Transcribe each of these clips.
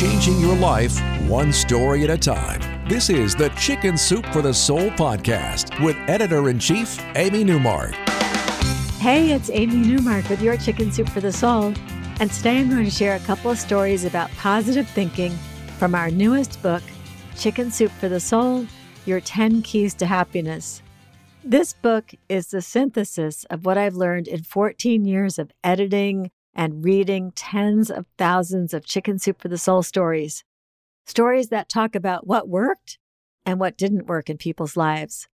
Changing your life one story at a time. This is the Chicken Soup for the Soul podcast with editor in chief, Amy Newmark. Hey, it's Amy Newmark with your Chicken Soup for the Soul. And today I'm going to share a couple of stories about positive thinking from our newest book, Chicken Soup for the Soul Your 10 Keys to Happiness. This book is the synthesis of what I've learned in 14 years of editing, and reading tens of thousands of Chicken Soup for the Soul stories. Stories that talk about what worked and what didn't work in people's lives.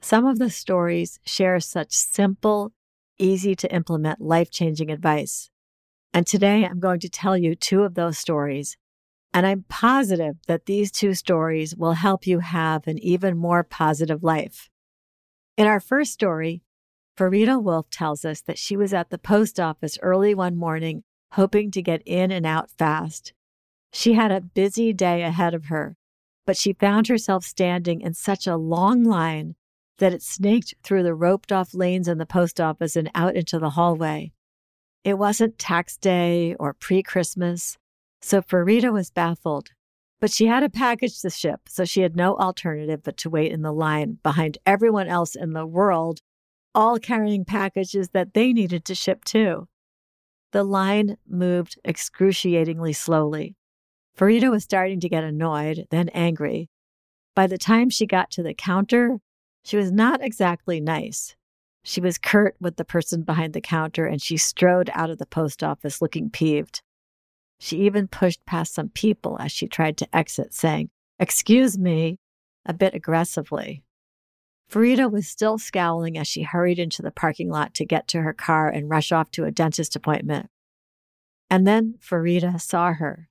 Some of the stories share such simple, easy to implement, life changing advice. And today I'm going to tell you two of those stories. And I'm positive that these two stories will help you have an even more positive life. In our first story, Farida Wolf tells us that she was at the post office early one morning, hoping to get in and out fast. She had a busy day ahead of her, but she found herself standing in such a long line that it snaked through the roped off lanes in the post office and out into the hallway. It wasn't tax day or pre Christmas, so Farida was baffled. But she had a package to ship, so she had no alternative but to wait in the line behind everyone else in the world all carrying packages that they needed to ship too. The line moved excruciatingly slowly. Farida was starting to get annoyed, then angry. By the time she got to the counter, she was not exactly nice. She was curt with the person behind the counter and she strode out of the post office looking peeved. She even pushed past some people as she tried to exit, saying, Excuse me, a bit aggressively. Farida was still scowling as she hurried into the parking lot to get to her car and rush off to a dentist appointment. And then Farida saw her,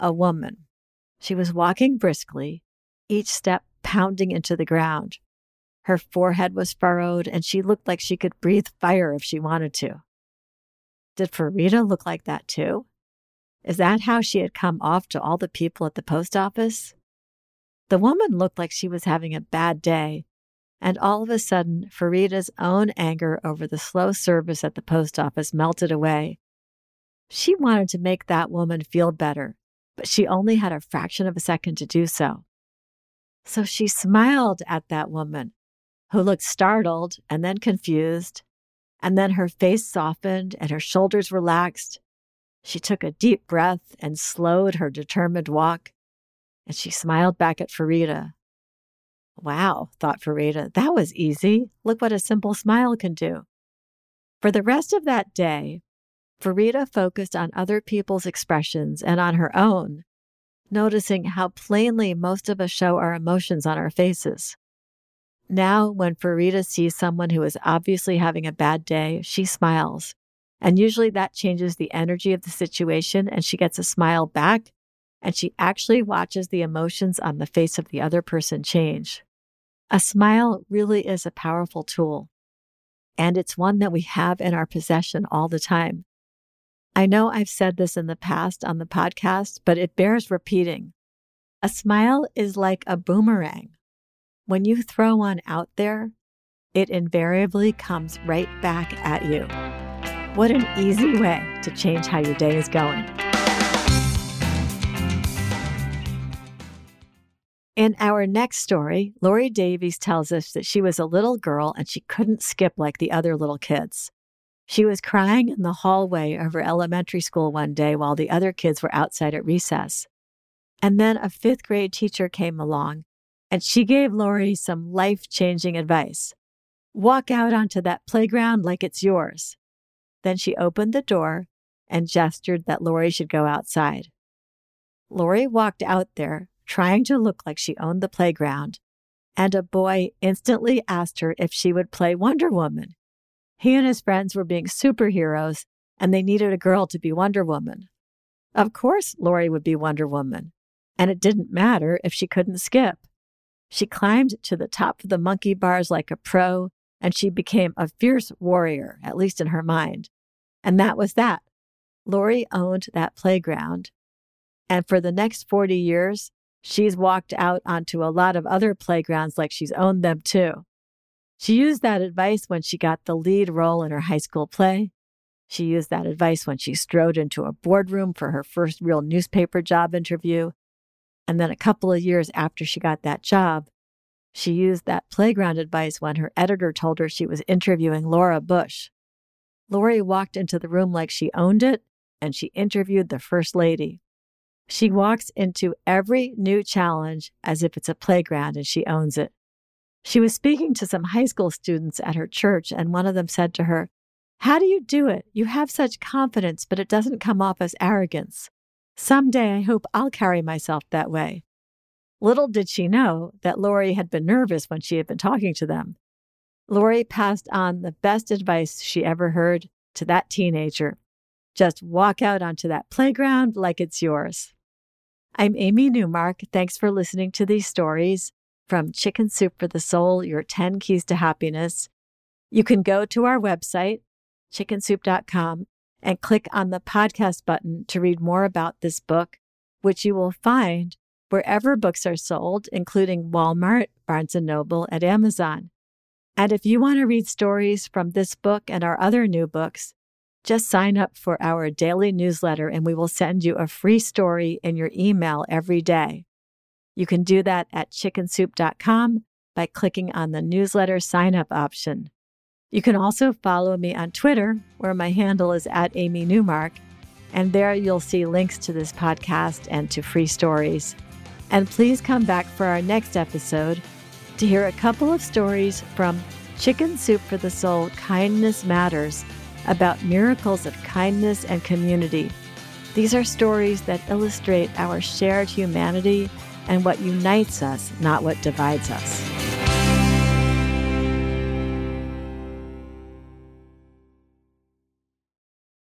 a woman. She was walking briskly, each step pounding into the ground. Her forehead was furrowed, and she looked like she could breathe fire if she wanted to. Did Farida look like that too? Is that how she had come off to all the people at the post office? The woman looked like she was having a bad day, and all of a sudden, Farida's own anger over the slow service at the post office melted away. She wanted to make that woman feel better, but she only had a fraction of a second to do so. So she smiled at that woman, who looked startled and then confused, and then her face softened and her shoulders relaxed. She took a deep breath and slowed her determined walk, and she smiled back at Farida, Wow, thought Farida, that was easy. Look what a simple smile can do. For the rest of that day, Farida focused on other people's expressions and on her own, noticing how plainly most of us show our emotions on our faces. Now, when Farida sees someone who is obviously having a bad day, she smiles. And usually that changes the energy of the situation, and she gets a smile back and she actually watches the emotions on the face of the other person change. A smile really is a powerful tool, and it's one that we have in our possession all the time. I know I've said this in the past on the podcast, but it bears repeating. A smile is like a boomerang. When you throw one out there, it invariably comes right back at you. What an easy way to change how your day is going. In our next story, Lori Davies tells us that she was a little girl and she couldn't skip like the other little kids. She was crying in the hallway of her elementary school one day while the other kids were outside at recess. And then a fifth grade teacher came along and she gave Lori some life changing advice. Walk out onto that playground like it's yours. Then she opened the door and gestured that Lori should go outside. Lori walked out there trying to look like she owned the playground. and a boy instantly asked her if she would play Wonder Woman. He and his friends were being superheroes, and they needed a girl to be Wonder Woman. Of course, Lori would be Wonder Woman, and it didn't matter if she couldn't skip. She climbed to the top of the monkey bars like a pro, and she became a fierce warrior, at least in her mind. And that was that. Lori owned that playground. And for the next 40 years, she's walked out onto a lot of other playgrounds like she's owned them too. She used that advice when she got the lead role in her high school play. She used that advice when she strode into a boardroom for her first real newspaper job interview. And then a couple of years after she got that job, she used that playground advice when her editor told her she was interviewing Laura Bush. Lori walked into the room like she owned it, and she interviewed the First Lady. She walks into every new challenge as if it's a playground and she owns it. She was speaking to some high school students at her church, and one of them said to her, How do you do it? You have such confidence, but it doesn't come off as arrogance. Someday I hope I'll carry myself that way. Little did she know that Lori had been nervous when she had been talking to them. Lori passed on the best advice she ever heard to that teenager. Just walk out onto that playground like it's yours. I'm Amy Newmark. Thanks for listening to these stories from Chicken Soup for the Soul, Your 10 Keys to Happiness. You can go to our website, chickensoup.com, and click on the podcast button to read more about this book, which you will find wherever books are sold, including Walmart, Barnes & Noble, and Amazon. And if you want to read stories from this book and our other new books, just sign up for our daily newsletter and we will send you a free story in your email every day. You can do that at chickensoup.com by clicking on the newsletter sign up option. You can also follow me on Twitter, where my handle is at Amy Newmark, and there you'll see links to this podcast and to free stories. And please come back for our next episode to hear a couple of stories from Chicken Soup for the Soul Kindness Matters about miracles of kindness and community. These are stories that illustrate our shared humanity and what unites us, not what divides us.